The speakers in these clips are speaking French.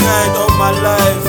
night of my life.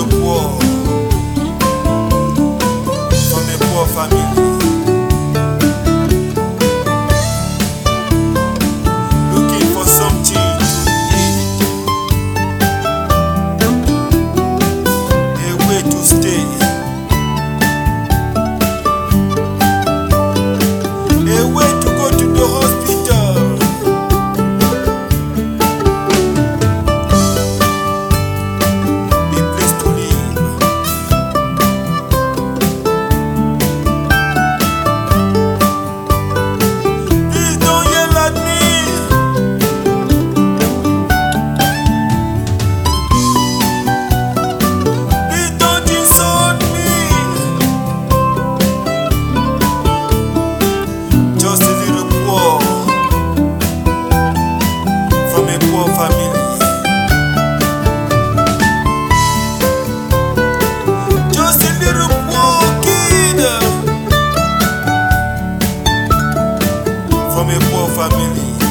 le poids. Somme poids, famille. Family.